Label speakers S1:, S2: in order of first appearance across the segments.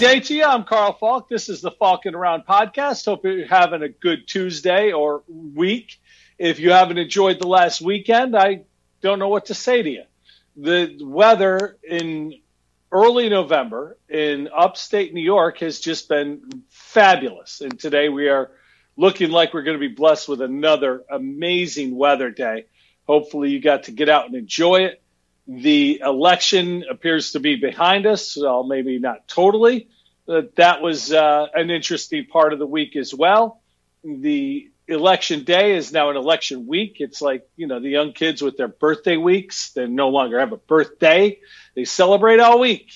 S1: day to you. I'm Carl Falk. This is the Falcon Around podcast. Hope you're having a good Tuesday or week. If you haven't enjoyed the last weekend, I don't know what to say to you. The weather in early November in upstate New York has just been fabulous. And today we are looking like we're going to be blessed with another amazing weather day. Hopefully, you got to get out and enjoy it. The election appears to be behind us, well, maybe not totally. But that was uh, an interesting part of the week as well. The election day is now an election week. It's like, you know, the young kids with their birthday weeks, they no longer have a birthday. They celebrate all week.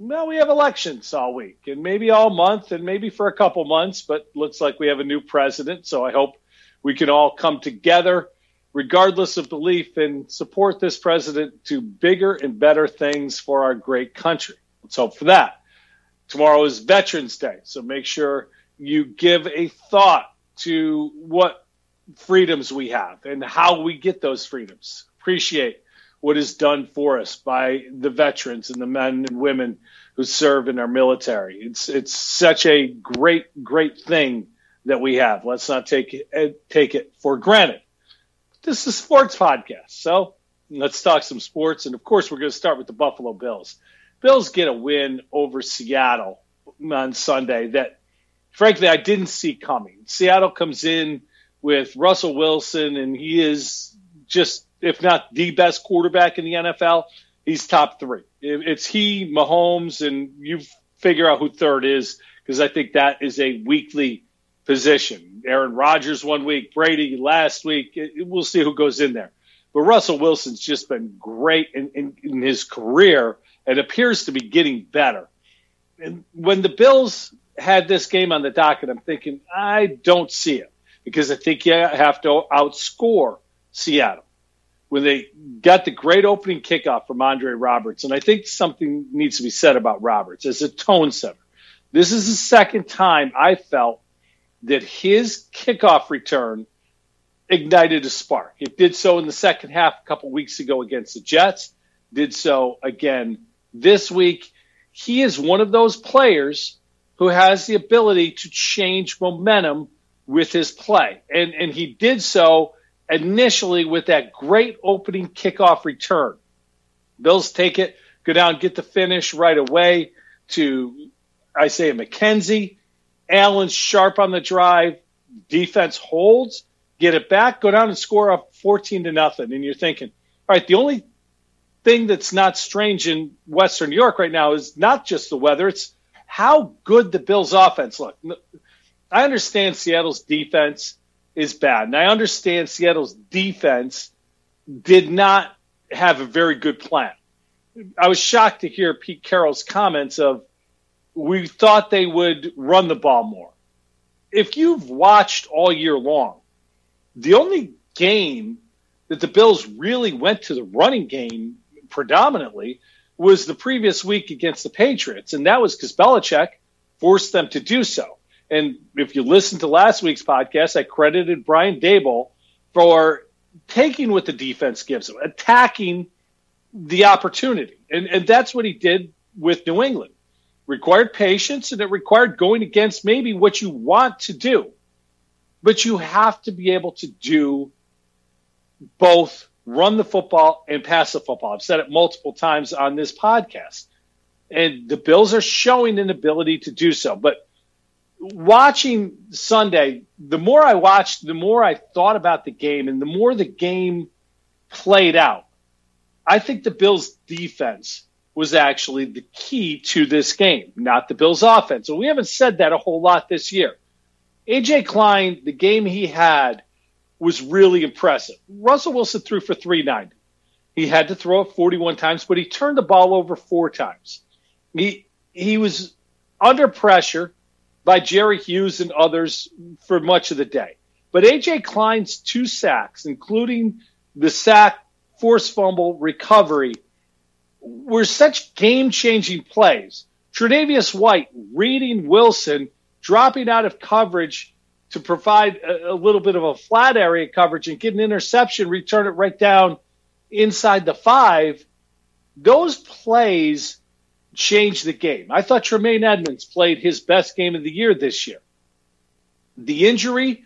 S1: Now we have elections all week and maybe all month and maybe for a couple months, but looks like we have a new president. So I hope we can all come together regardless of belief, and support this president to bigger and better things for our great country. Let's hope for that. Tomorrow is Veterans Day, so make sure you give a thought to what freedoms we have and how we get those freedoms. Appreciate what is done for us by the veterans and the men and women who serve in our military. It's it's such a great great thing that we have. Let's not take it, eh, take it for granted this is sports podcast. So let's talk some sports. And of course, we're going to start with the Buffalo Bills. Bills get a win over Seattle on Sunday that, frankly, I didn't see coming. Seattle comes in with Russell Wilson, and he is just, if not the best quarterback in the NFL, he's top three. It's he, Mahomes, and you figure out who third is because I think that is a weekly position. Aaron Rodgers one week, Brady last week. We'll see who goes in there. But Russell Wilson's just been great in, in, in his career and appears to be getting better. And when the Bills had this game on the docket, I'm thinking, I don't see it because I think you have to outscore Seattle. When they got the great opening kickoff from Andre Roberts, and I think something needs to be said about Roberts as a tone setter. This is the second time I felt that his kickoff return ignited a spark. It did so in the second half a couple weeks ago against the Jets, did so again this week. He is one of those players who has the ability to change momentum with his play. And, and he did so initially with that great opening kickoff return. Bills take it, go down, get the finish right away to Isaiah McKenzie. Allen's sharp on the drive. Defense holds, get it back, go down and score up 14 to nothing. And you're thinking, all right, the only thing that's not strange in Western New York right now is not just the weather, it's how good the Bills offense look. I understand Seattle's defense is bad. And I understand Seattle's defense did not have a very good plan. I was shocked to hear Pete Carroll's comments of we thought they would run the ball more. If you've watched all year long, the only game that the Bills really went to the running game predominantly was the previous week against the Patriots, and that was because Belichick forced them to do so. And if you listen to last week's podcast, I credited Brian Daboll for taking what the defense gives him, attacking the opportunity. And, and that's what he did with New England required patience and it required going against maybe what you want to do. But you have to be able to do both run the football and pass the football. I've said it multiple times on this podcast. And the Bills are showing an ability to do so. But watching Sunday, the more I watched, the more I thought about the game and the more the game played out. I think the Bills defense was actually the key to this game, not the Bills' offense. And we haven't said that a whole lot this year. AJ Klein, the game he had was really impressive. Russell Wilson threw for 390. He had to throw it 41 times, but he turned the ball over four times. He he was under pressure by Jerry Hughes and others for much of the day. But AJ Klein's two sacks, including the sack, force fumble, recovery, were such game changing plays. Tre'Davious White reading Wilson, dropping out of coverage to provide a, a, little bit of a flat area coverage and get an interception, return it right down inside the five. Those plays change the game. I thought Tremaine Edmunds played his best game of the year this year. The injury,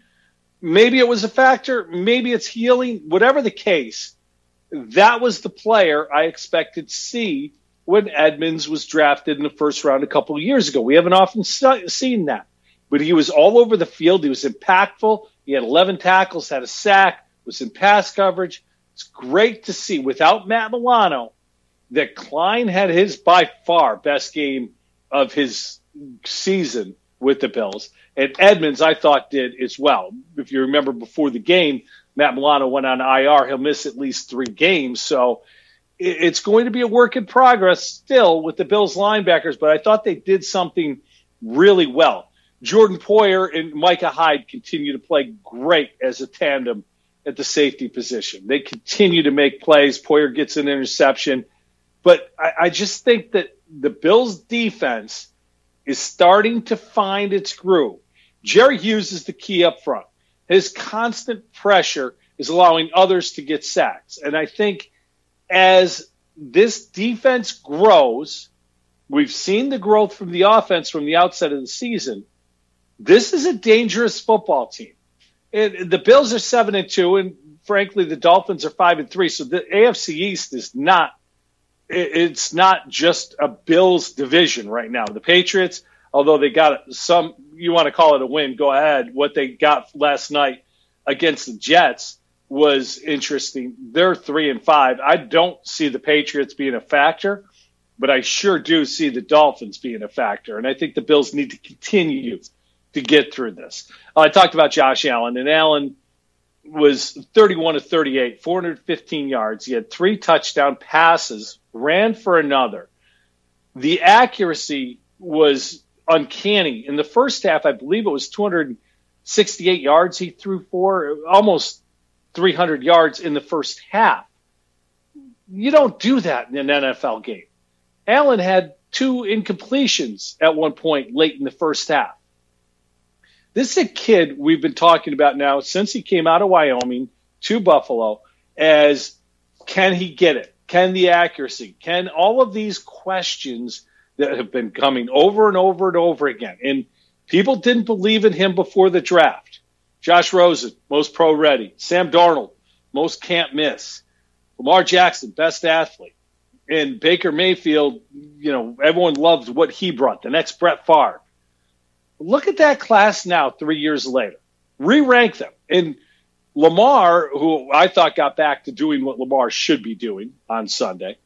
S1: maybe it was a factor, maybe it's healing, whatever the case, that was the player I expected to see when Edmunds was drafted in the first round a couple of years ago. We haven't often seen that, but he was all over the field. He was impactful. He had 11 tackles, had a sack, was in pass coverage. It's great to see without Matt Milano that Klein had his by far best game of his season with the Bills. And Edmunds, I thought, did as well. If you remember before the game, Matt Milano went on IR. He'll miss at least three games. So it's going to be a work in progress still with the Bills linebackers, but I thought they did something really well. Jordan Poyer and Micah Hyde continue to play great as a tandem at the safety position. They continue to make plays. Poyer gets an interception. But I, I just think that the Bills defense is starting to find its groove. Jerry Hughes is the key up front. His constant pressure is allowing others to get sacks. And I think as this defense grows, we've seen the growth from the offense from the outset of the season. This is a dangerous football team. It, the Bills are seven and two, and frankly, the Dolphins are five and three. So the AFC East is not. It's not just a Bills division right now. The Patriots, although they got some, you want to call it a win, go ahead. What they got last night against the Jets was interesting. They're three and five. I don't see the Patriots being a factor, but I sure do see the Dolphins being a factor. And I think the Bills need to continue to get through this. Uh, I talked about Josh Allen, and Allen was 31 to 38, 415 yards. He had three touchdown passes, ran for another. The accuracy was uncanny. In the first half, I believe it was 268 yards he threw for, almost 300 yards in the first half. You don't do that in an NFL game. Allen had two incompletions at one point late in the first half. This is a kid we've been talking about now since he came out of Wyoming to Buffalo as can he get it? Can the accuracy? Can all of these questions that have been coming over and over and over again? And people didn't believe in him before the draft. Josh Rosen, most pro ready. Sam Darnold, most can't miss. Lamar Jackson, best athlete. And Baker Mayfield, you know, everyone loved what he brought, the next Brett Favre. Look at that class now, three years later. Re rank them. And Lamar, who I thought got back to doing what Lamar should be doing on Sunday,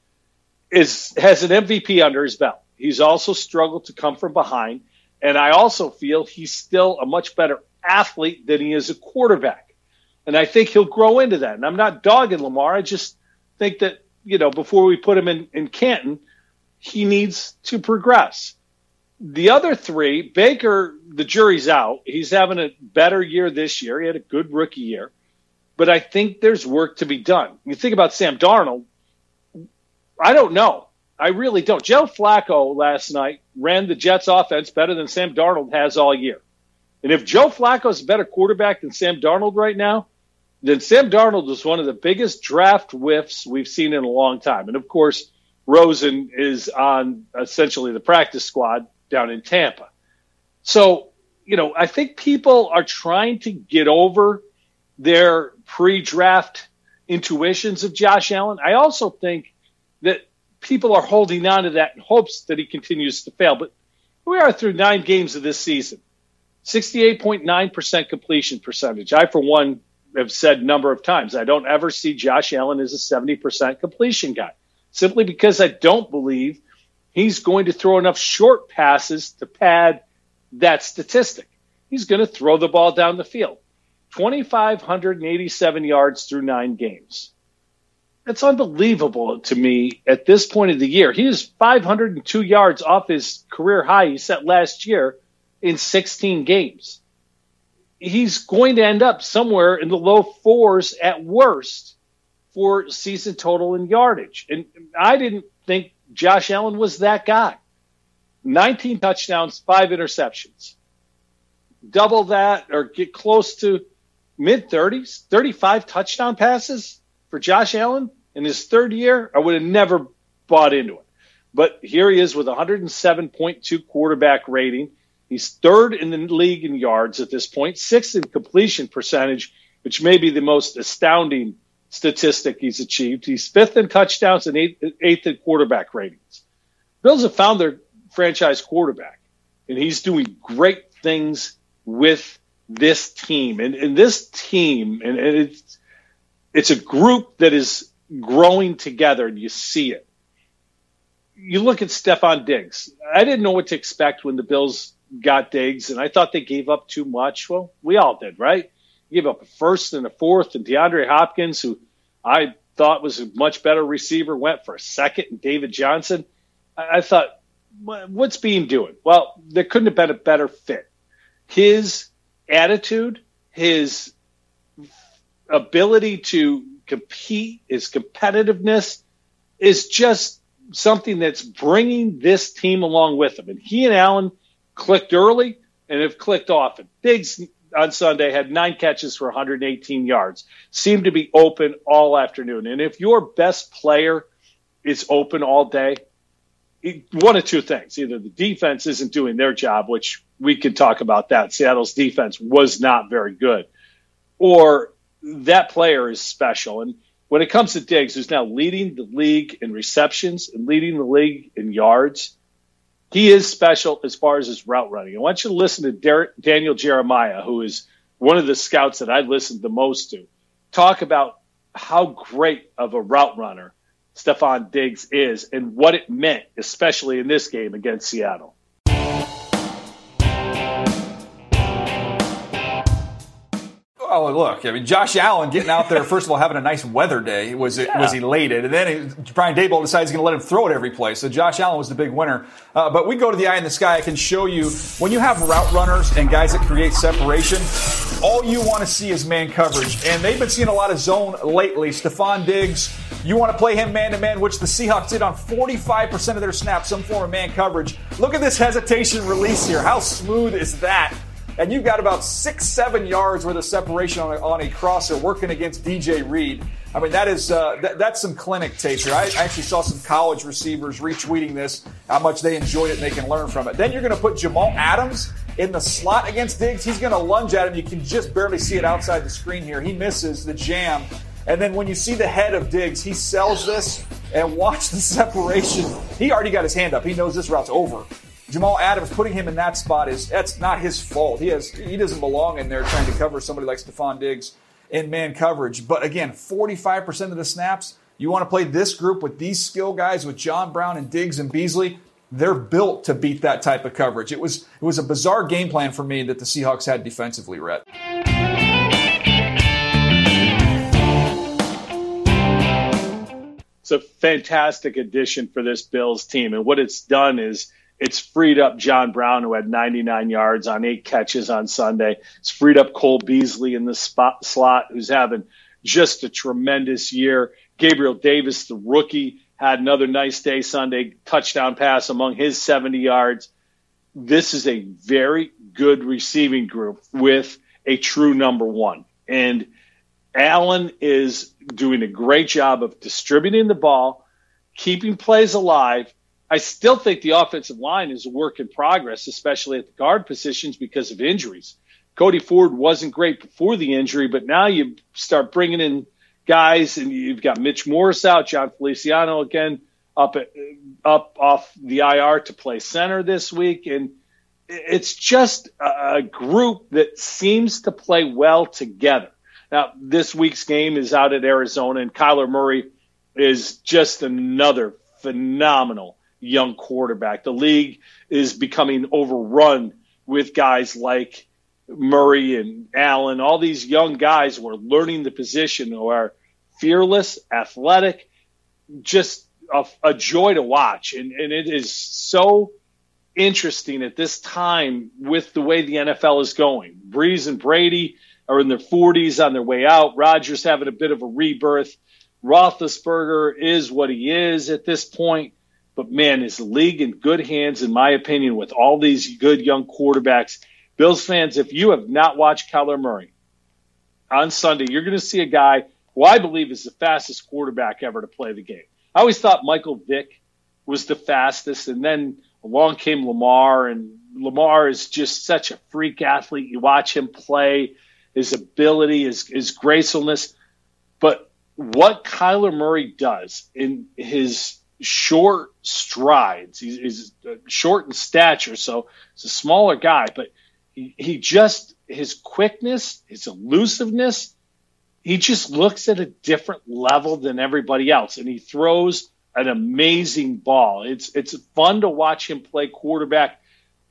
S1: is has an MVP under his belt. He's also struggled to come from behind. And I also feel he's still a much better athlete than he is a quarterback. And I think he'll grow into that. And I'm not dogging Lamar. I just think that, you know, before we put him in, in Canton, he needs to progress the other three, Baker, the jury's out. He's having a better year this year. He had a good rookie year. But I think there's work to be done. You think about Sam Darnold, I don't know. I really don't. Joe Flacco last night ran the Jets offense better than Sam Darnold has all year. And if Joe Flacco is a better quarterback than Sam Darnold right now, then Sam Darnold is one of the biggest draft whiffs we've seen in a long time. And of course, Rosen is on essentially the practice squad down in Tampa. So, you know, I think people are trying to get over their pre draft intuitions of Josh Allen. I also think that people are holding on to that in hopes that he continues to fail. But we are through nine games of this season. 68.9% completion percentage. I, for one, have said a number of times I don't ever see Josh Allen as a 70% completion guy simply because I don't believe he's going to throw enough short passes to pad that statistic. He's going to throw the ball down the field. 2,587 yards through nine games. That's unbelievable to me at this point of the year. He is 502 yards off his career high he set last year in 16 games. He's going to end up somewhere in the low fours at worst for season total in yardage. And I didn't think Josh Allen was that guy. 19 touchdowns, five interceptions. Double that or get close to mid 30s, 35 touchdown passes for Josh Allen in his third year. I would have never bought into it. But here he is with 107.2 quarterback rating. He's third in the league in yards at this point, sixth in completion percentage, which may be the most astounding statistic he's achieved. He's fifth in touchdowns and eighth, eighth in quarterback ratings. Bills have found their franchise quarterback, and he's doing great things with this team. And, and this team, and, and it's it's a group that is growing together, and you see it. You look at Stefon Diggs. I didn't know what to expect when the Bills got Diggs, and I thought they gave up too much. Well, we all did, right? Gave up a first and a fourth, and DeAndre Hopkins, who I thought was a much better receiver, went for a second, and David Johnson. I, I thought, what's Beane doing? Well, there couldn't have been a better fit. His attitude, his ability to compete, his competitiveness is just something that's bringing this team along with him. And he and Allen clicked early and have clicked often. Diggs on Sunday had nine catches for 118 yards, seemed to be open all afternoon. And if your best player is open all day, one of two things. Either the defense isn't doing their job, which we could talk about that. Seattle's defense was not very good, or that player is special. And when it comes to Diggs, who's now leading the league in receptions and leading the league in yards, he is special as far as his route running. I want you to listen to Der- Daniel Jeremiah, who is one of the scouts that I listened the most to, talk about how great of a route runner Stefon Diggs is and what it meant, especially in this game against Seattle.
S2: Oh, look! I mean, Josh Allen getting out there. First of all, having a nice weather day was yeah. was elated, and then Brian Daboll decides he's going to let him throw it every play. So Josh Allen was the big winner. Uh, but we go to the eye in the sky. I can show you when you have route runners and guys that create separation. All you want to see is man coverage, and they've been seeing a lot of zone lately. Stefon Diggs, you want to play him man to man, which the Seahawks did on 45% of their snaps, some form of man coverage. Look at this hesitation release here. How smooth is that? And you've got about six, seven yards worth of separation on a, on a crosser working against DJ Reed. I mean, that is uh, th- that's some clinic tape here. I actually saw some college receivers retweeting this, how much they enjoyed it and they can learn from it. Then you're going to put Jamal Adams in the slot against Diggs. He's going to lunge at him. You can just barely see it outside the screen here. He misses the jam. And then when you see the head of Diggs, he sells this and watch the separation. He already got his hand up. He knows this route's over. Jamal Adams putting him in that spot is that's not his fault. He has he doesn't belong in there trying to cover somebody like Stefon Diggs in man coverage. But again, 45% of the snaps, you want to play this group with these skill guys with John Brown and Diggs and Beasley. They're built to beat that type of coverage. It was it was a bizarre game plan for me that the Seahawks had defensively, Rhett.
S1: It's a fantastic addition for this Bills team, and what it's done is it's freed up John Brown, who had 99 yards on eight catches on Sunday. It's freed up Cole Beasley in the spot slot, who's having just a tremendous year. Gabriel Davis, the rookie, had another nice day Sunday, touchdown pass among his 70 yards. This is a very good receiving group with a true number one. And Allen is doing a great job of distributing the ball, keeping plays alive, I still think the offensive line is a work in progress, especially at the guard positions because of injuries. Cody Ford wasn't great before the injury, but now you start bringing in guys, and you've got Mitch Morse out, Jon Feliciano again up at, up off the IR to play center this week, and it's just a group that seems to play well together. Now, this week's game is out at Arizona, and Kyler Murray is just another phenomenal young quarterback. The league is becoming overrun with guys like Murray and Allen, all these young guys who are learning the position, who are fearless, athletic, just a, a joy to watch. And, and it is so interesting at this time with the way the NFL is going. Brees and Brady are in their 40s on their way out. Rodgers having a bit of a rebirth. Roethlisberger is what he is at this point. But man, is the league in good hands, in my opinion, with all these good young quarterbacks. Bills fans, if you have not watched Kyler Murray on Sunday, you're going to see a guy who I believe is the fastest quarterback ever to play the game. I always thought Michael Vick was the fastest, and then along came Lamar, and Lamar is just such a freak athlete. You watch him play, his ability, his, his gracefulness. But what Kyler Murray does in his short strides, he's, he's uh, short in stature, so he's a smaller guy, but he, he just, his quickness, his elusiveness, he just looks at a different level than everybody else, and he throws an amazing ball. It's it's fun to watch him play quarterback.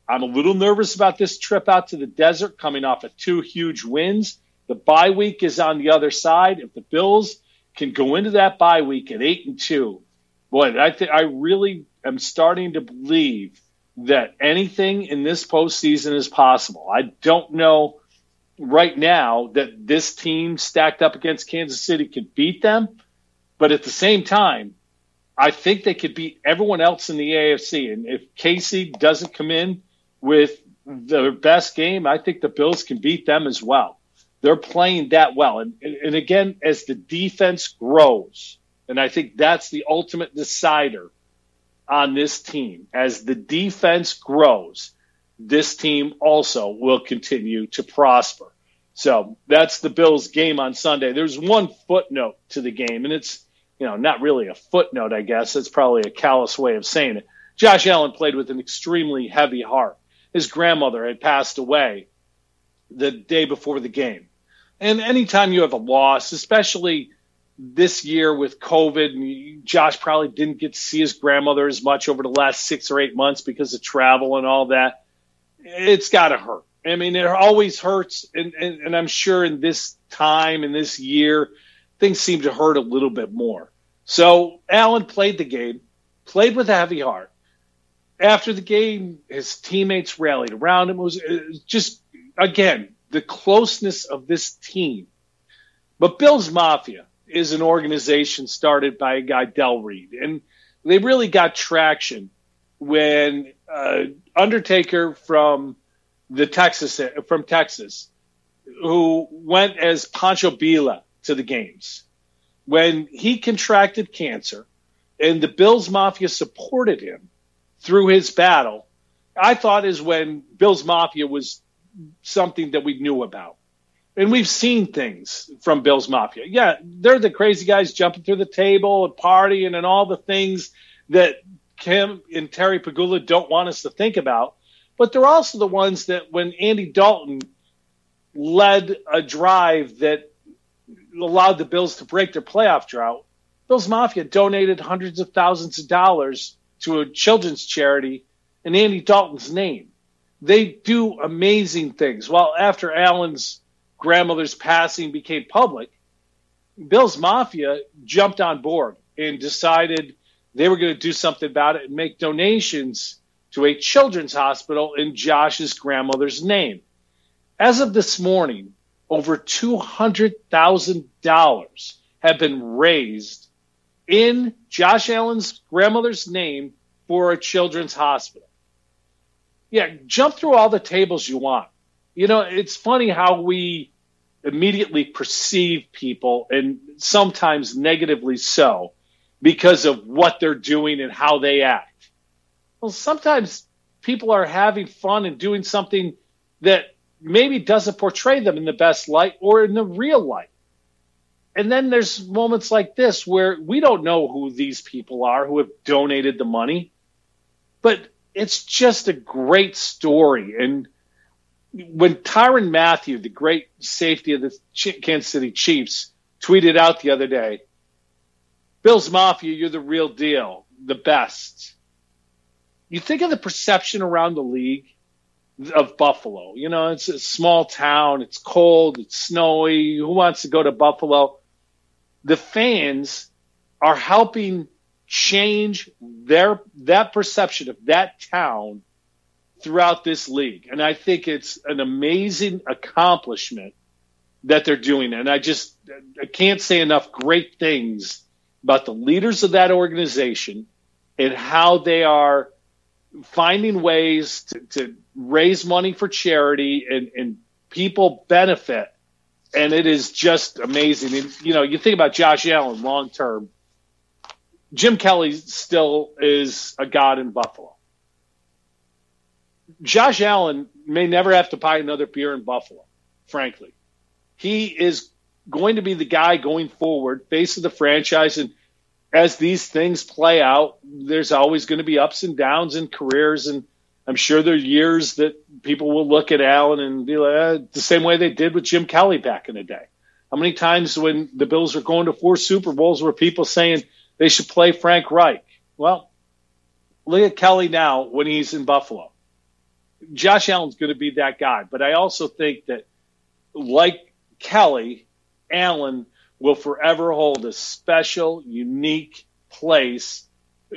S1: I'm a little nervous about this trip out to the desert, coming off of two huge wins. The bye week is on the other side. If the Bills can go into that bye week at eight and two, boy, I think I really am starting to believe that anything in this postseason is possible. I don't know right now that this team stacked up against Kansas City could beat them. But at the same time, I think they could beat everyone else in the AFC. And if KC doesn't come in with their best game, I think the Bills can beat them as well. They're playing that well. And, and again, as the defense grows, and I think that's the ultimate decider on this team, as the defense grows, this team also will continue to prosper. So that's the Bills game on Sunday. There's one footnote to the game, and it's, you know, not really a footnote, I guess. It's probably a callous way of saying it. Josh Allen played with an extremely heavy heart. His grandmother had passed away the day before the game. And anytime you have a loss, especially this year with COVID, Josh probably didn't get to see his grandmother as much over the last six or eight months because of travel and all that. It's got to hurt. I mean, it always hurts, and, and, and I'm sure in this time in this year, things seem to hurt a little bit more. So Allen played the game, played with a heavy heart. After the game, his teammates rallied around him. It was, it was just again the closeness of this team. But Bills Mafia is an organization started by a guy Del Reid, and they really got traction when uh, Undertaker from the Texas from Texas, who went as Pancho Billa to the games. When he contracted cancer and the Bills Mafia supported him through his battle, I thought is when Bills Mafia was something that we knew about. And we've seen things from Bills Mafia. Yeah, they're the crazy guys jumping through the table and partying and all the things that Kim and Terry Pegula don't want us to think about but they're also the ones that when Andy Dalton led a drive that allowed the Bills to break their playoff drought, Bills Mafia donated hundreds of thousands of dollars to a children's charity in Andy Dalton's name. They do amazing things. Well, after Allen's grandmother's passing became public, Bills Mafia jumped on board and decided they were going to do something about it and make donations to a children's hospital in Josh's grandmother's name. As of this morning, over $200,000 have been raised in Josh Allen's grandmother's name for a children's hospital. Yeah, jump through all the tables you want. You know, it's funny how we immediately perceive people, and sometimes negatively so, because of what they're doing and how they act. Well, sometimes people are having fun and doing something that maybe doesn't portray them in the best light or in the real light. And then there's moments like this where we don't know who these people are who have donated the money, but it's just a great story. And when Tyrann Mathieu, the great safety of the Kansas City Chiefs, tweeted out the other day, Bills Mafia, you're the real deal, the best you think of the perception around the league of Buffalo. You know, it's a small town, it's cold, it's snowy. Who wants to go to Buffalo? The fans are helping change their that perception of that town throughout this league. And I think it's an amazing accomplishment that they're doing. And I just I can't say enough great things about the leaders of that organization and how they are finding ways to, to raise money for charity and, and people benefit. And it is just amazing. And, you know, you think about Josh Allen long term. Jim Kelly still is a god in Buffalo. Josh Allen may never have to buy another beer in Buffalo, frankly. He is going to be the guy going forward, face of the franchise. And as these things play out, there's always going to be ups and downs in careers. And I'm sure there are years that people will look at Allen and be like, eh, the same way they did with Jim Kelly back in the day. How many times when the Bills were going to four Super Bowls were people saying they should play Frank Reich? Well, look at Kelly now when he's in Buffalo. Josh Allen's going to be that guy. But I also think that, like Kelly, Allen will forever hold a special, unique place,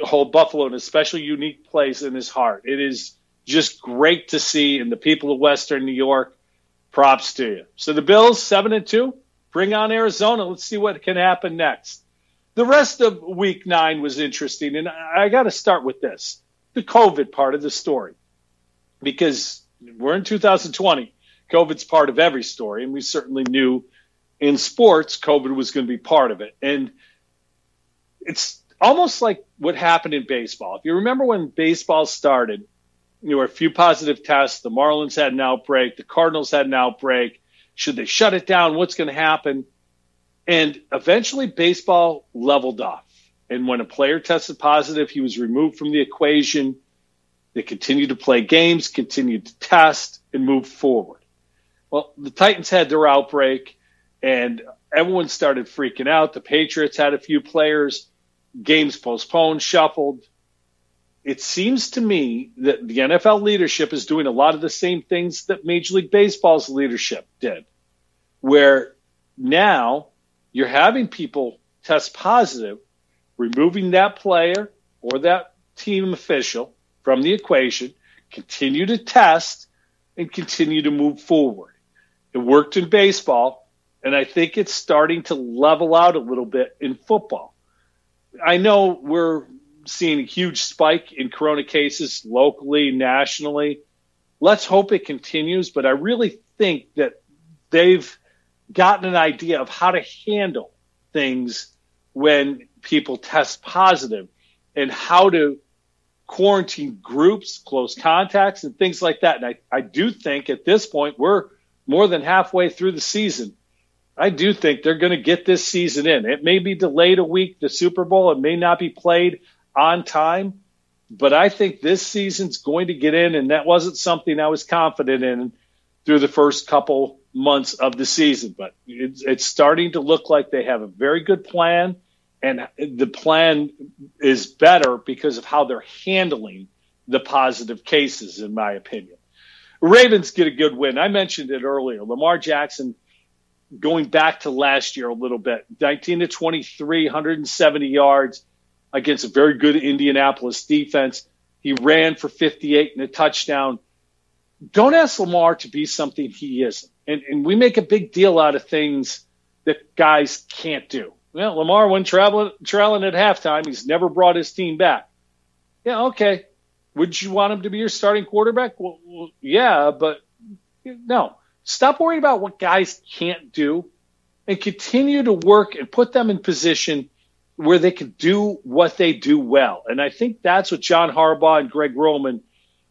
S1: hold Buffalo in a special, unique place in his heart. It is just great to see, and the people of Western New York, props to you. So the Bills, seven and two, bring on Arizona. Let's see what can happen next. The rest of week nine was interesting, and I got to start with this the COVID part of the story because we're in 2020. COVID's part of every story, and we certainly knew in sports COVID was going to be part of it. And it's almost like what happened in baseball. If you remember when baseball started, there were a few positive tests. The Marlins had an outbreak. The Cardinals had an outbreak. Should they shut it down? What's going to happen? And eventually, baseball leveled off. And when a player tested positive, he was removed from the equation. They continued to play games, continued to test, and move forward. Well, the Titans had their outbreak, and everyone started freaking out. The Patriots had a few players, games postponed, shuffled. It seems to me that the NFL leadership is doing a lot of the same things that Major League Baseball's leadership did, where now you're having people test positive, removing that player or that team official from the equation, continue to test, and continue to move forward. It worked in baseball, and I think it's starting to level out a little bit in football. I know we're seeing a huge spike in corona cases locally, nationally. Let's hope it continues, but I really think that they've gotten an idea of how to handle things when people test positive and how to quarantine groups, close contacts, and things like that. And I, I do think at this point, we're more than halfway through the season. I do think they're going to get this season in. It may be delayed a week, the Super Bowl. It may not be played on time, but I think this season's going to get in, and that wasn't something I was confident in through the first couple months of the season. But it's, it's starting to look like they have a very good plan and the plan is better because of how they're handling the positive cases, in my opinion. Ravens get a good win. I mentioned it earlier. Lamar Jackson, going back to last year a little bit, 19 to 23, 170 yards against a very good Indianapolis defense. He ran for 58 and a touchdown. Don't ask Lamar to be something he isn't. And, and we make a big deal out of things that guys can't do. Well, Lamar went traveling, at halftime. He's never brought his team back. Yeah, okay. Would you want him to be your starting quarterback? Well, yeah, but no. Stop worrying about what guys can't do and continue to work and put them in position where they can do what they do well. And I think that's what John Harbaugh and Greg Roman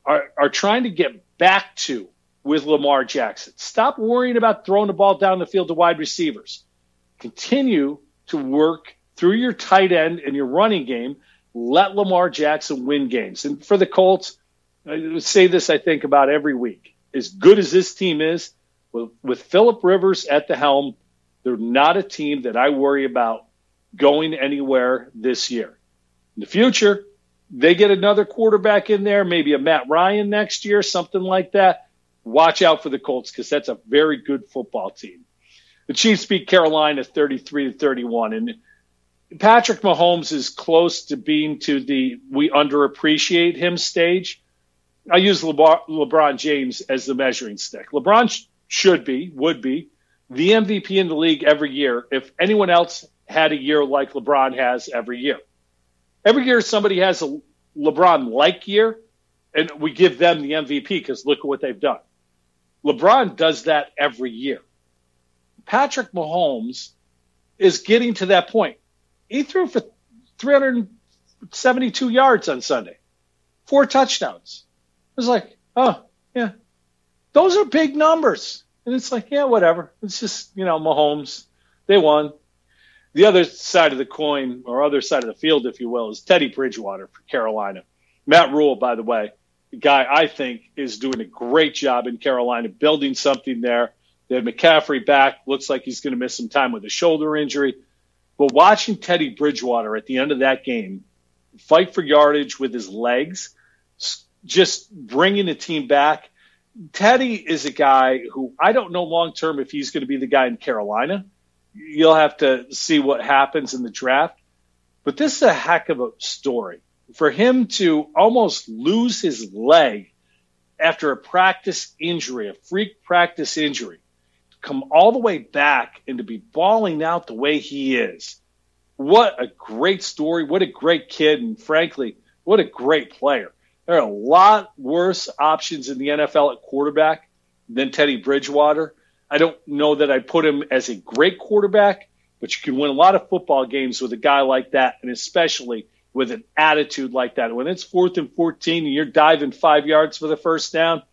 S1: are, are trying to get back to with Lamar Jackson. Stop worrying about throwing the ball down the field to wide receivers. Continue to work through your tight end and your running game. Let Lamar Jackson win games. And for the Colts, I say this, I think, about every week. As good as this team is, with, with Philip Rivers at the helm, they're not a team that I worry about going anywhere this year. In the future, they get another quarterback in there, maybe a Matt Ryan next year, something like that. Watch out for the Colts because that's a very good football team the Chiefs beat Carolina 33 to 31. And Patrick Mahomes is close to being to the we underappreciate him stage. I use LeBron, LeBron James as the measuring stick. LeBron sh- should be, would be, the MVP in the league every year if anyone else had a year like LeBron has every year. Every year somebody has a LeBron like year, and we give them the MVP because look at what they've done. LeBron does that every year. Patrick Mahomes is getting to that point. He threw for 372 yards on Sunday, four touchdowns. It was like, oh, yeah, those are big numbers. And it's like, yeah, whatever. It's just, you know, Mahomes, they won. The other side of the coin, or other side of the field, if you will, is Teddy Bridgewater for Carolina. Matt Rhule, by the way, the guy I think is doing a great job in Carolina, building something there. They have McCaffrey back. Looks like he's going to miss some time with a shoulder injury. But watching Teddy Bridgewater at the end of that game fight for yardage with his legs, just bringing the team back. Teddy is a guy who I don't know long term if he's going to be the guy in Carolina. You'll have to see what happens in the draft. But this is a heck of a story. For him to almost lose his leg after a practice injury, a freak practice injury, come all the way back and to be balling out the way he is. What a great story. What a great kid. And frankly, what a great player. There are a lot worse options in the NFL at quarterback than Teddy Bridgewater. I don't know that I'd put him as a great quarterback, but you can win a lot of football games with a guy like that, and especially with an attitude like that. When it's fourth and 14 and you're diving five yards for the first down, you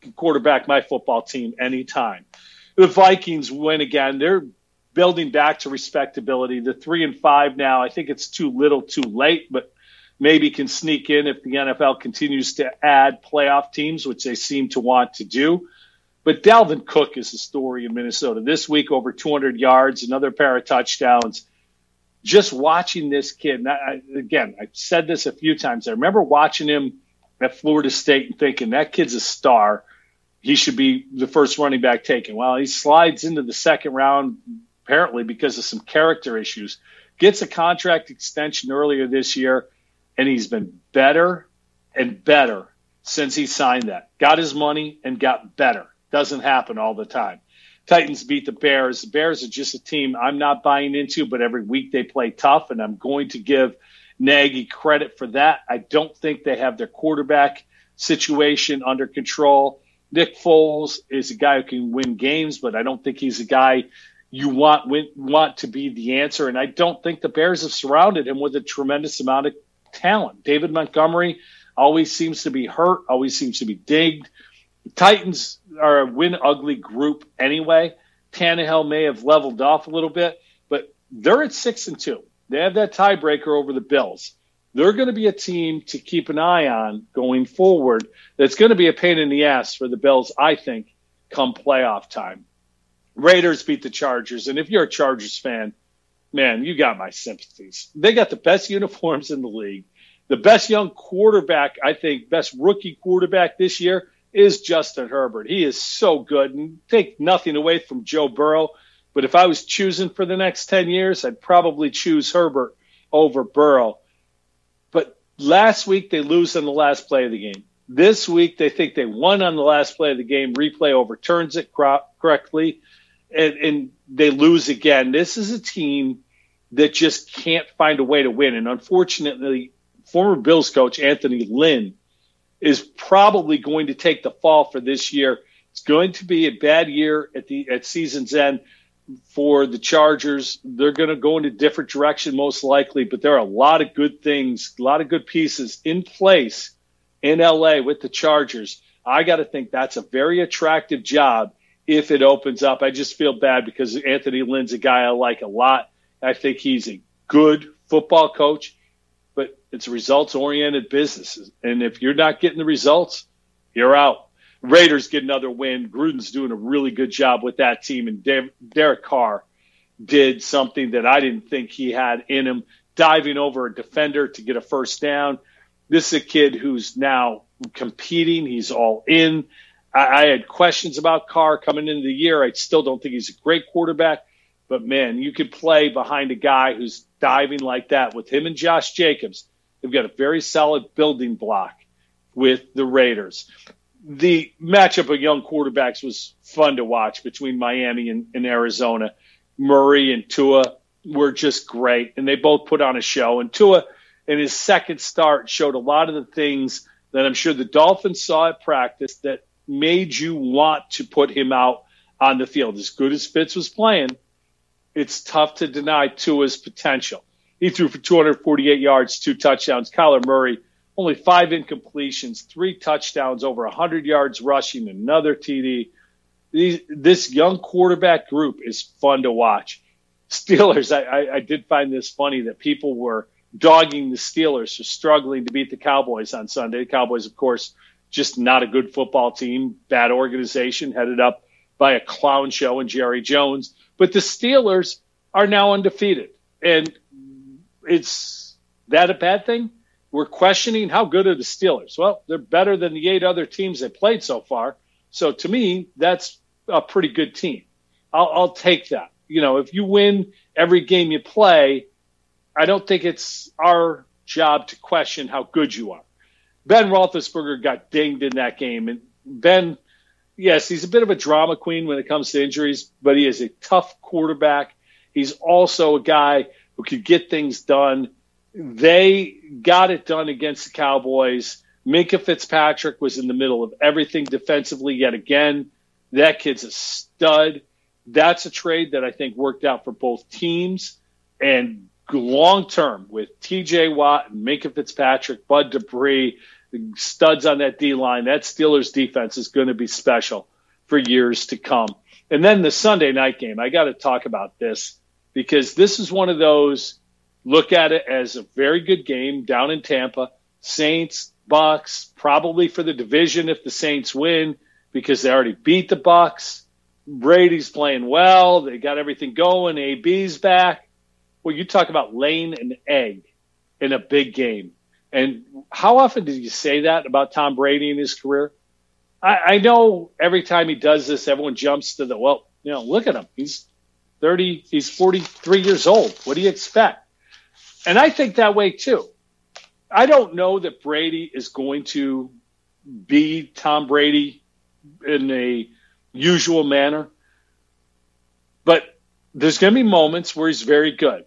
S1: can quarterback my football team anytime. The Vikings win again. They're building back to respectability. The three and five now. I think it's too little, too late, but maybe can sneak in if the NFL continues to add playoff teams, which they seem to want to do. But Dalvin Cook is the story in Minnesota. This week, over 200 yards, another pair of touchdowns. Just watching this kid, I, again, I've said this a few times. I remember watching him at Florida State and thinking that kid's a star. He should be the first running back taken. Well, he slides into the second round, apparently because of some character issues. Gets a contract extension earlier this year and he's been better and better since he signed that. Got his money and got better. Doesn't happen all the time. Titans beat the Bears. The Bears are just a team I'm not buying into, but every week they play tough, and I'm going to give Nagy credit for that. I don't think they have their quarterback situation under control. Nick Foles is a guy who can win games, but I don't think he's a guy you want win, want to be the answer. And I don't think the Bears have surrounded him with a tremendous amount of talent. David Montgomery always seems to be hurt, always seems to be digged. The Titans are a win ugly group anyway. Tannehill may have leveled off a little bit, but they're at six and two. They have that tiebreaker over the Bills. They're going to be a team to keep an eye on going forward. That's going to be a pain in the ass for the Bills, I think, come playoff time. Raiders beat the Chargers, and if you're a Chargers fan, man, you got my sympathies. They got the best uniforms in the league. The best young quarterback, I think, best rookie quarterback this year is Justin Herbert. He is so good and take nothing away from Joe Burrow. But if I was choosing for the next 10 years, I'd probably choose Herbert over Burrow. Last week they lose on the last play of the game. This week they think they won on the last play of the game. Replay overturns it correctly and, and they lose again. This is a team that just can't find a way to win. And unfortunately, former Bills coach Anthony Lynn is probably going to take the fall for this year. It's going to be a bad year at the at season's end for the Chargers. They're going to go in a different direction most likely, but there are a lot of good things, a lot of good pieces in place in LA with the Chargers. I got to think that's a very attractive job if it opens up. I just feel bad because Anthony Lynn's a guy I like a lot. I think he's a good football coach, but it's a results oriented business. And if you're not getting the results, you're out. Raiders get another win. Gruden's doing a really good job with that team. And Derek Carr did something that I didn't think he had in him, diving over a defender to get a first down. This is a kid who's now competing. He's all in. I, I had questions about Carr coming into the year. I still don't think he's a great quarterback, but man, you could play behind a guy who's diving like that with him and Josh Jacobs. They've got a very solid building block with the Raiders. The matchup of young quarterbacks was fun to watch between Miami and, and Arizona. Murray and Tua were just great, and they both put on a show. And Tua, in his second start, showed a lot of the things that I'm sure the Dolphins saw at practice that made you want to put him out on the field? As good as Fitz was playing, it's tough to deny Tua's potential. He threw for 248 yards, two touchdowns. Kyler Murray, only five incompletions, three touchdowns, over 100 yards rushing, another TD. These, this young quarterback group is fun to watch. Steelers, I, I, I did find this funny that people were dogging the Steelers for struggling to beat the Cowboys on Sunday. The Cowboys, of course, just not a good football team, bad organization, headed up by a clown show and Jerry Jones. But the Steelers are now undefeated. And it's that a bad thing? We're questioning how good are the Steelers? Well, they're better than the eight other teams they played so far. So to me, that's a pretty good team. I'll, I'll take that. You know, if you win every game you play, I don't think it's our job to question how good you are. Ben Roethlisberger got dinged in that game, and Ben, yes, he's a bit of a drama queen when it comes to injuries, but he is a tough quarterback. He's also a guy who could get things done. They got it done against the Cowboys. Minkah Fitzpatrick was in the middle of everything defensively yet again. That kid's a stud. That's a trade that I think worked out for both teams. And long term with TJ Watt and Minkah Fitzpatrick, Bud Dupree, studs on that D line, that Steelers defense is going to be special for years to come. And then the Sunday night game, I got to talk about this because this is one of those look at it as a very good game down in Tampa. Saints, Bucks, probably for the division if the Saints win because they already beat the Bucks. Brady's playing well. They got everything going. AB's back. Well, you talk about laying an egg in a big game. And how often did you say that about Tom Brady in his career? I, I know every time he does this, everyone jumps to the, well, you know, look at him. He's 30, he's 43 years old. What do you expect? And I think that way too. I don't know that Brady is going to be Tom Brady in a usual manner, but there's going to be moments where he's very good.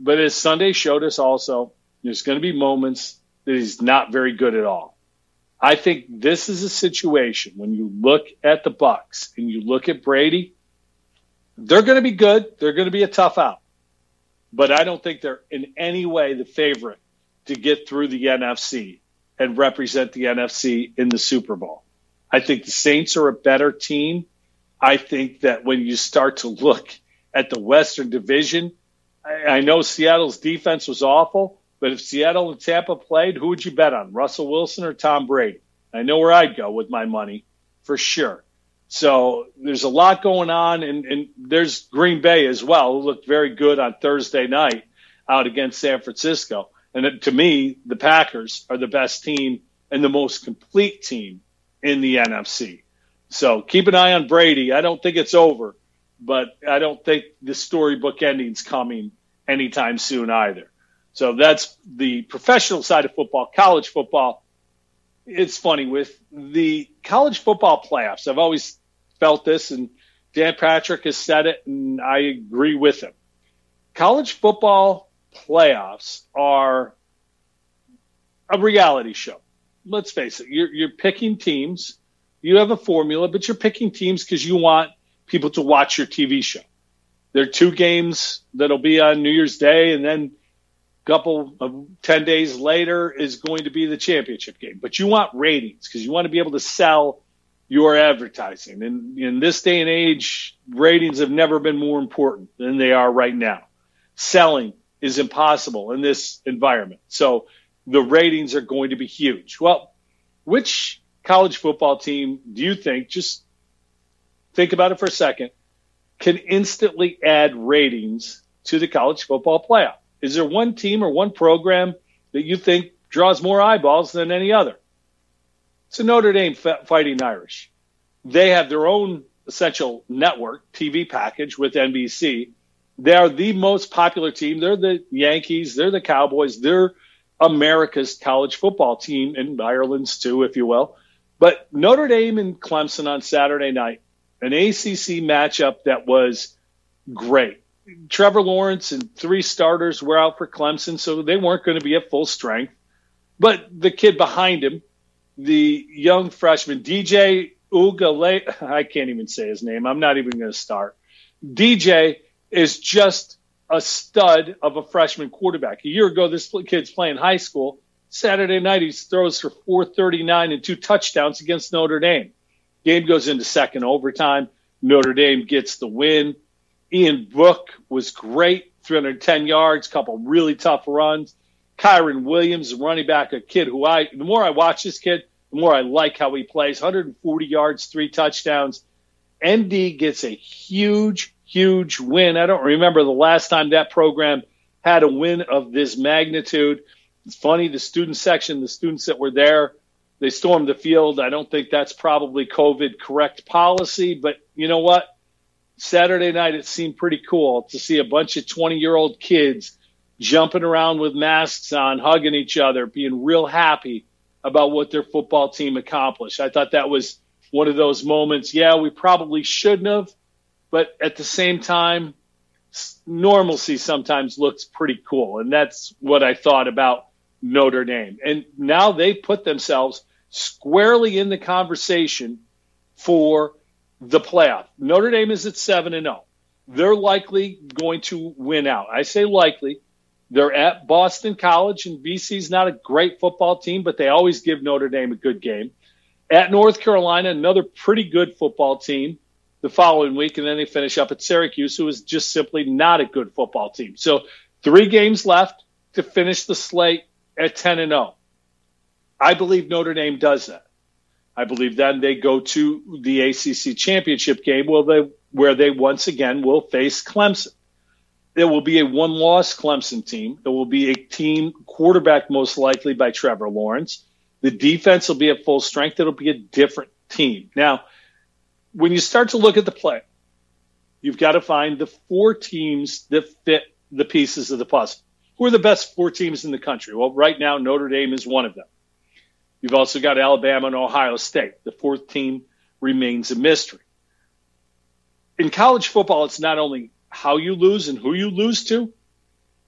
S1: But as Sunday showed us also, there's going to be moments that he's not very good at all. I think this is a situation when you look at the Bucks and you look at Brady, they're going to be good. They're going to be a tough out. But I don't think they're in any way the favorite to get through the NFC and represent the NFC in the Super Bowl. I think the Saints are a better team. I think that when you start to look at the Western Division, I, I know Seattle's defense was awful, but if Seattle and Tampa played, who would you bet on, Russell Wilson or Tom Brady? I know where I'd go with my money for sure. So there's a lot going on, and, and there's Green Bay as well, who looked very good on Thursday night out against San Francisco. And to me, the Packers are the best team and the most complete team in the NFC. So keep an eye on Brady. I don't think it's over, but I don't think the storybook ending's coming anytime soon either. So that's the professional side of football, college football. It's funny with the college football playoffs. I've always felt this, and Dan Patrick has said it, and I agree with him. College football playoffs are a reality show. Let's face it, you're, you're picking teams. You have a formula, but you're picking teams because you want people to watch your TV show. There are two games that'll be on New Year's Day, and then couple of 10 days later is going to be the championship game. But you want ratings because you want to be able to sell your advertising. And in this day and age, ratings have never been more important than they are right now. Selling is impossible in this environment. So the ratings are going to be huge. Well, which college football team do you think, just think about it for a second, can instantly add ratings to the college football playoff? Is there one team or one program that you think draws more eyeballs than any other? It's a Notre Dame Fighting Irish. They have their own essential network TV package with NBC. They are the most popular team. They're the Yankees. They're the Cowboys. They're America's college football team and Ireland's too, if you will. But Notre Dame and Clemson on Saturday night an ACC matchup that was great. Trevor Lawrence and three starters were out for Clemson, so they weren't going to be at full strength. But the kid behind him, the young freshman, DJ Ugale, I can't even say his name. I'm not even going to start. DJ is just a stud of a freshman quarterback. A year ago, this kid's playing high school. Saturday night, he throws for 439 and two touchdowns against Notre Dame. Game goes into second overtime. Notre Dame gets the win. Ian Book was great, 310 yards, couple really tough runs. Kyren Williams, running back, a kid who I, the more I watch this kid, the more I like how he plays. 140 yards, three touchdowns. ND gets a huge, huge win. I don't remember the last time that program had a win of this magnitude. It's funny, the student section, the students that were there, they stormed the field. I don't think that's probably COVID correct policy, but you know what? Saturday night, it seemed pretty cool to see a bunch of 20 year old kids jumping around with masks on, hugging each other, being real happy about what their football team accomplished. I thought that was one of those moments. Yeah, we probably shouldn't have, but at the same time, normalcy sometimes looks pretty cool. And that's what I thought about Notre Dame. And now they put themselves squarely in the conversation for the playoff. Notre Dame is at 7 and 0. They're likely going to win out. I say likely. They're at Boston College, and BC's not a great football team, but they always give Notre Dame a good game. At North Carolina, another pretty good football team the following week, and then they finish up at Syracuse, who is just simply not a good football team. So three games left to finish the slate at 10 and 0. I believe Notre Dame does that. I believe then they go to the ACC championship game where they, where they once again will face Clemson. It will be a one loss Clemson team. It will be a team quarterback most likely by Trevor Lawrence. The defense will be at full strength. It'll be a different team. Now, when you start to look at the play, you've got to find the four teams that fit the pieces of the puzzle. Who are the best four teams in the country? Well, right now, Notre Dame is one of them. You've also got Alabama and Ohio State. The fourth team remains a mystery. In college football, it's not only how you lose and who you lose to,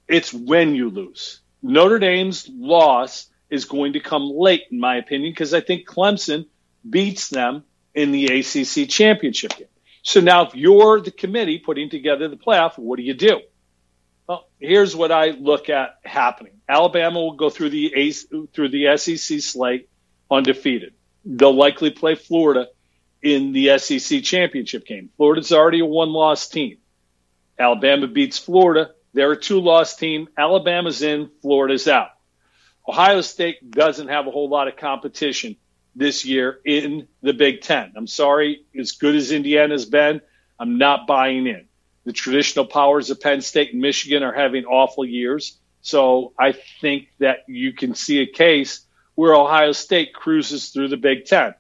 S1: it's when you lose. Notre Dame's loss is going to come late, in my opinion, because I think Clemson beats them in the ACC championship game. So now, if you're the committee putting together the playoff, what do you do? Well, here's what I look at happening. Alabama will go through the through the SEC slate undefeated. They'll likely play Florida in the SEC championship game. Florida's already a one-loss team. Alabama beats Florida. They're a two-loss team. Alabama's in, Florida's out. Ohio State doesn't have a whole lot of competition this year in the Big Ten. I'm sorry, as good as Indiana's been, I'm not buying in. The traditional powers of Penn State and Michigan are having awful years. So I think that you can see a case where Ohio State cruises through the Big Ten.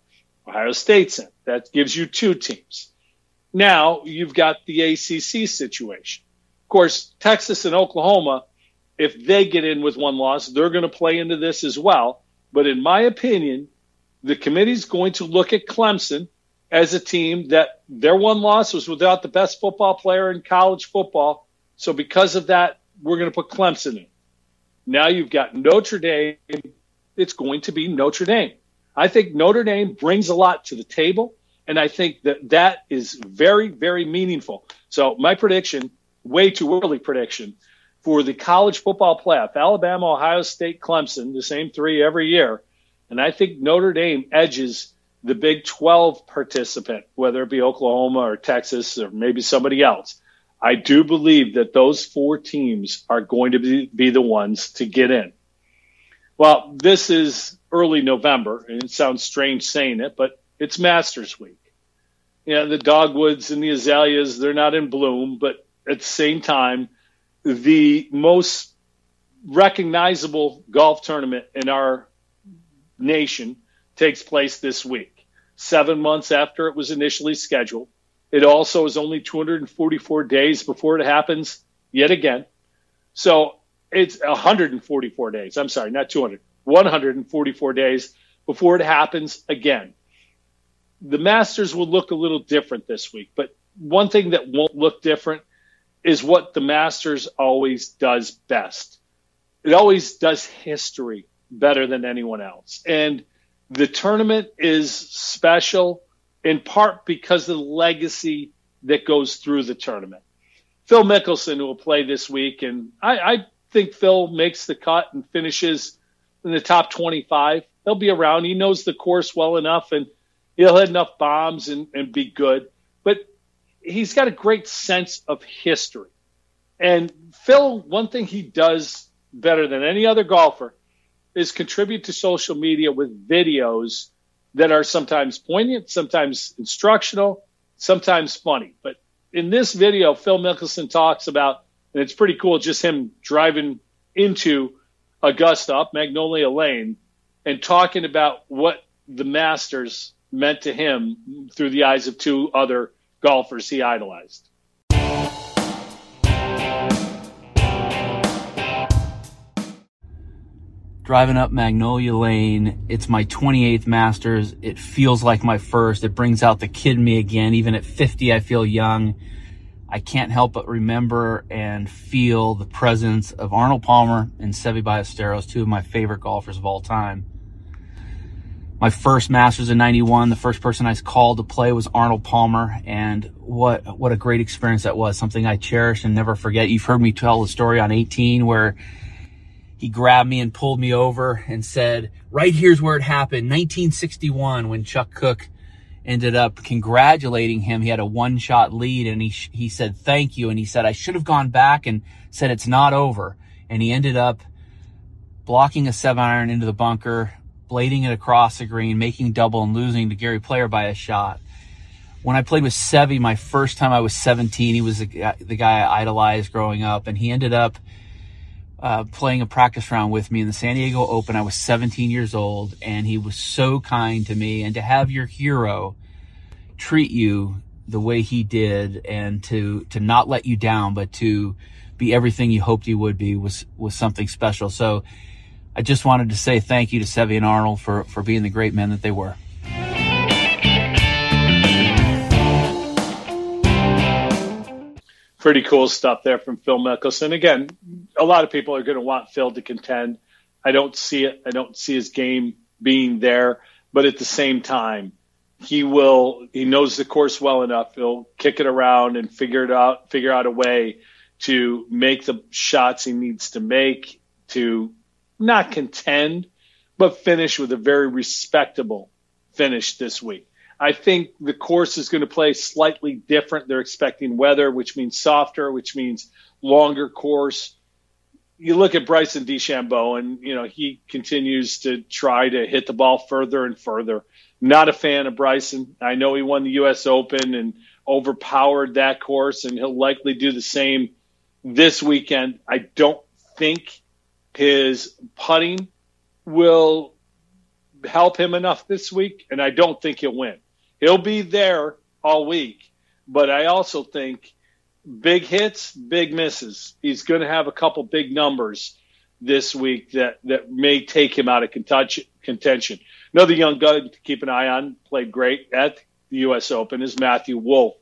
S1: Ohio State's in. That gives you two teams. Now you've got the ACC situation. Of course, Texas and Oklahoma, if they get in with one loss, they're going to play into this as well. But in my opinion, the committee's going to look at Clemson as a team that their one loss was without the best football player in college football. So because of that, we're going to put Clemson in. Now you've got Notre Dame. It's going to be Notre Dame. I think Notre Dame brings a lot to the table, and I think that that is very, very meaningful. So my prediction, way too early prediction, for the college football playoff, Alabama, Ohio State, Clemson, the same three every year. And I think Notre Dame edges the Big 12 participant, whether it be Oklahoma or Texas or maybe somebody else. I do believe that those four teams are going to be, be the ones to get in. Well, this is early November, and it sounds strange saying it, but it's Masters Week. You know, the dogwoods and the azaleas, they're not in bloom, but at the same time, the most recognizable golf tournament in our nation takes place this week, seven months after it was initially scheduled. It also is only 244 days before it happens yet again. So it's 144 days. I'm sorry, not 200, 144 days before it happens again. The Masters will look a little different this week, but one thing that won't look different is what the Masters always does best. It always does history better than anyone else. And the tournament is special in part because of the legacy that goes through the tournament. Phil Mickelson will play this week, and I, I think Phil makes the cut and finishes in the top 25. He'll be around. He knows the course well enough, and he'll hit enough bombs and, and be good. But he's got a great sense of history. And Phil, one thing he does better than any other golfer is contribute to social media with videos that are sometimes poignant, sometimes instructional, sometimes funny. But in this video, Phil Mickelson talks about, and it's pretty cool, just him driving into Augusta up Magnolia Lane and talking about what the Masters meant to him through the eyes of two other golfers he idolized.
S3: Driving up Magnolia Lane. It's my 28th Masters. It feels like my first. It brings out the kid in me again. Even at 50, I feel young. I can't help but remember and feel the presence of Arnold Palmer and Seve Ballesteros, two of my favorite golfers of all time. My first Masters in 91, the first person I called to play was Arnold Palmer. And what, what a great experience that was. Something I cherish and never forget. You've heard me tell the story on 18 where he grabbed me and pulled me over and said, right here's where it happened. 1961 when Chuck Cook ended up congratulating him. He had a one shot lead and he, he said, thank you. And he said, I should have gone back and said, it's not over. And he ended up blocking a seven iron into the bunker, blading it across the green, making double and losing to Gary Player by a shot. When I played with Seve, my first time I was 17, he was the guy I idolized growing up and he ended up uh, playing a practice round with me in the San Diego Open. I was 17 years old, and he was so kind to me. And to have your hero treat you the way he did, and to to not let you down, but to be everything you hoped he would be, was was something special. So, I just wanted to say thank you to Seve and Arnold for for being the great men that they were.
S1: Pretty cool stuff there from Phil Mickelson. Again, a lot of people are going to want Phil to contend. I don't see it. I don't see his game being there, but at the same time, he will. He knows the course well enough. He'll kick it around and figure it out. Figure out a way to make the shots he needs to make to not contend, but finish with a very respectable finish this week. I think the course is going to play slightly different. They're expecting weather, which means softer, which means longer course. You look at Bryson DeChambeau, and you know he continues to try to hit the ball further and further. Not a fan of Bryson. I know he won the U.S. Open and overpowered that course, and he'll likely do the same this weekend. I don't think his putting will help him enough this week, and I don't think he'll win. He'll be there all week, but I also think big hits, big misses. He's going to have a couple big numbers this week that, that may take him out of contention. Another young gun to keep an eye on, played great at the U.S. Open, is Matthew Wolff.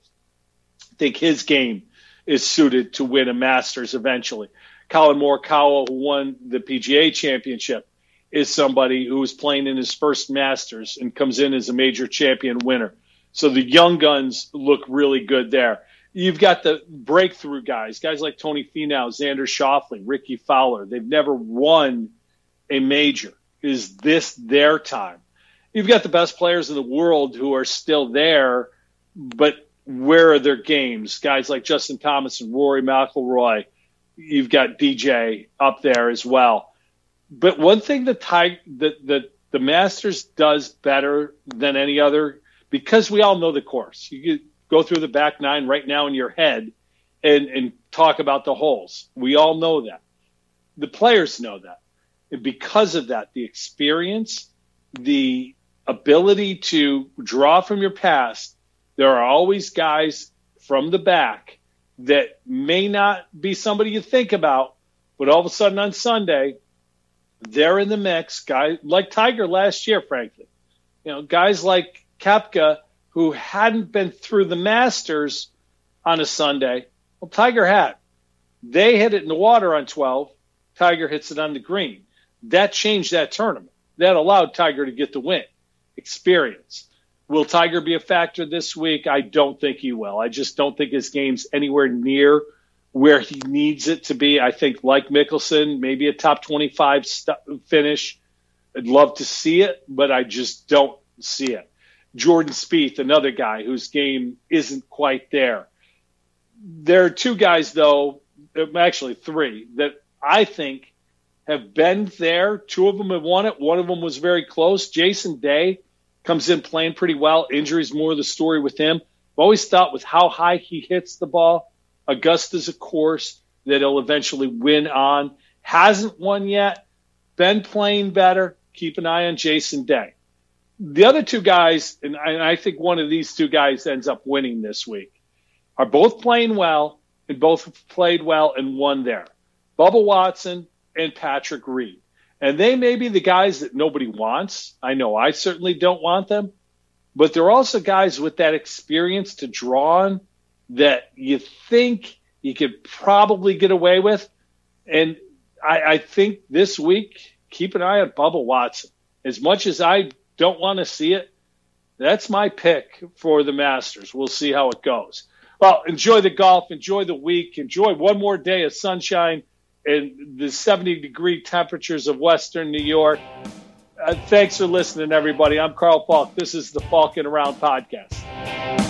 S1: I think his game is suited to win a Masters eventually. Collin Morikawa, who won the PGA Championship, is somebody who is playing in his first Masters and comes in as a major champion winner. So the young guns look really good there. You've got the breakthrough guys, guys like Tony Finau, Xander Schauffele, Rickie Fowler. They've never won a major. Is this their time? You've got the best players in the world who are still there, but where are their games? Guys like Justin Thomas and Rory McIlroy. You've got DJ up there as well but one thing that Ty, that the, the Masters does better than any other, because we all know the course. You go through the back nine right now in your head and, and talk about the holes. We all know that. The players know that. And because of that, the experience, the ability to draw from your past, there are always guys from the back that may not be somebody you think about, but all of a sudden on Sunday, they're in the mix. Guys like Tiger last year, frankly. You know, guys like Koepka who hadn't been through the Masters on a Sunday. Well, Tiger had. They hit it in the water on 12. Tiger hits it on the green. That changed that tournament. That allowed Tiger to get the win. Experience. Will Tiger be a factor this week? I don't think he will. I just don't think his game's anywhere near where he needs it to be. I think, like Mickelson, maybe a top 25 st- finish. I'd love to see it, but I just don't see it. Jordan Spieth, another guy whose game isn't quite there. There are two guys, though, um, actually three, that I think have been there. Two of them have won it. One of them was very close. Jason Day comes in playing pretty well. Injuries more the story with him. I've always thought with how high he hits the ball, Augusta's a course that he'll eventually win on. Hasn't won yet. Been playing better. Keep an eye on Jason Day. The other two guys, and I think one of these two guys ends up winning this week, are both playing well and both played well and won there. Bubba Watson and Patrick Reed. And they may be the guys that nobody wants. I know I certainly don't want them, but they're also guys with that experience to draw on that you think you could probably get away with. And I, I think this week, keep an eye on Bubba Watson. As much as I don't want to see it, that's my pick for the Masters. We'll see how it goes. Well, enjoy the golf, enjoy the week, enjoy one more day of sunshine and the 70 degree temperatures of Western New York. Uh, thanks for listening, everybody. I'm Carl Falk. This is the Falcon Around podcast.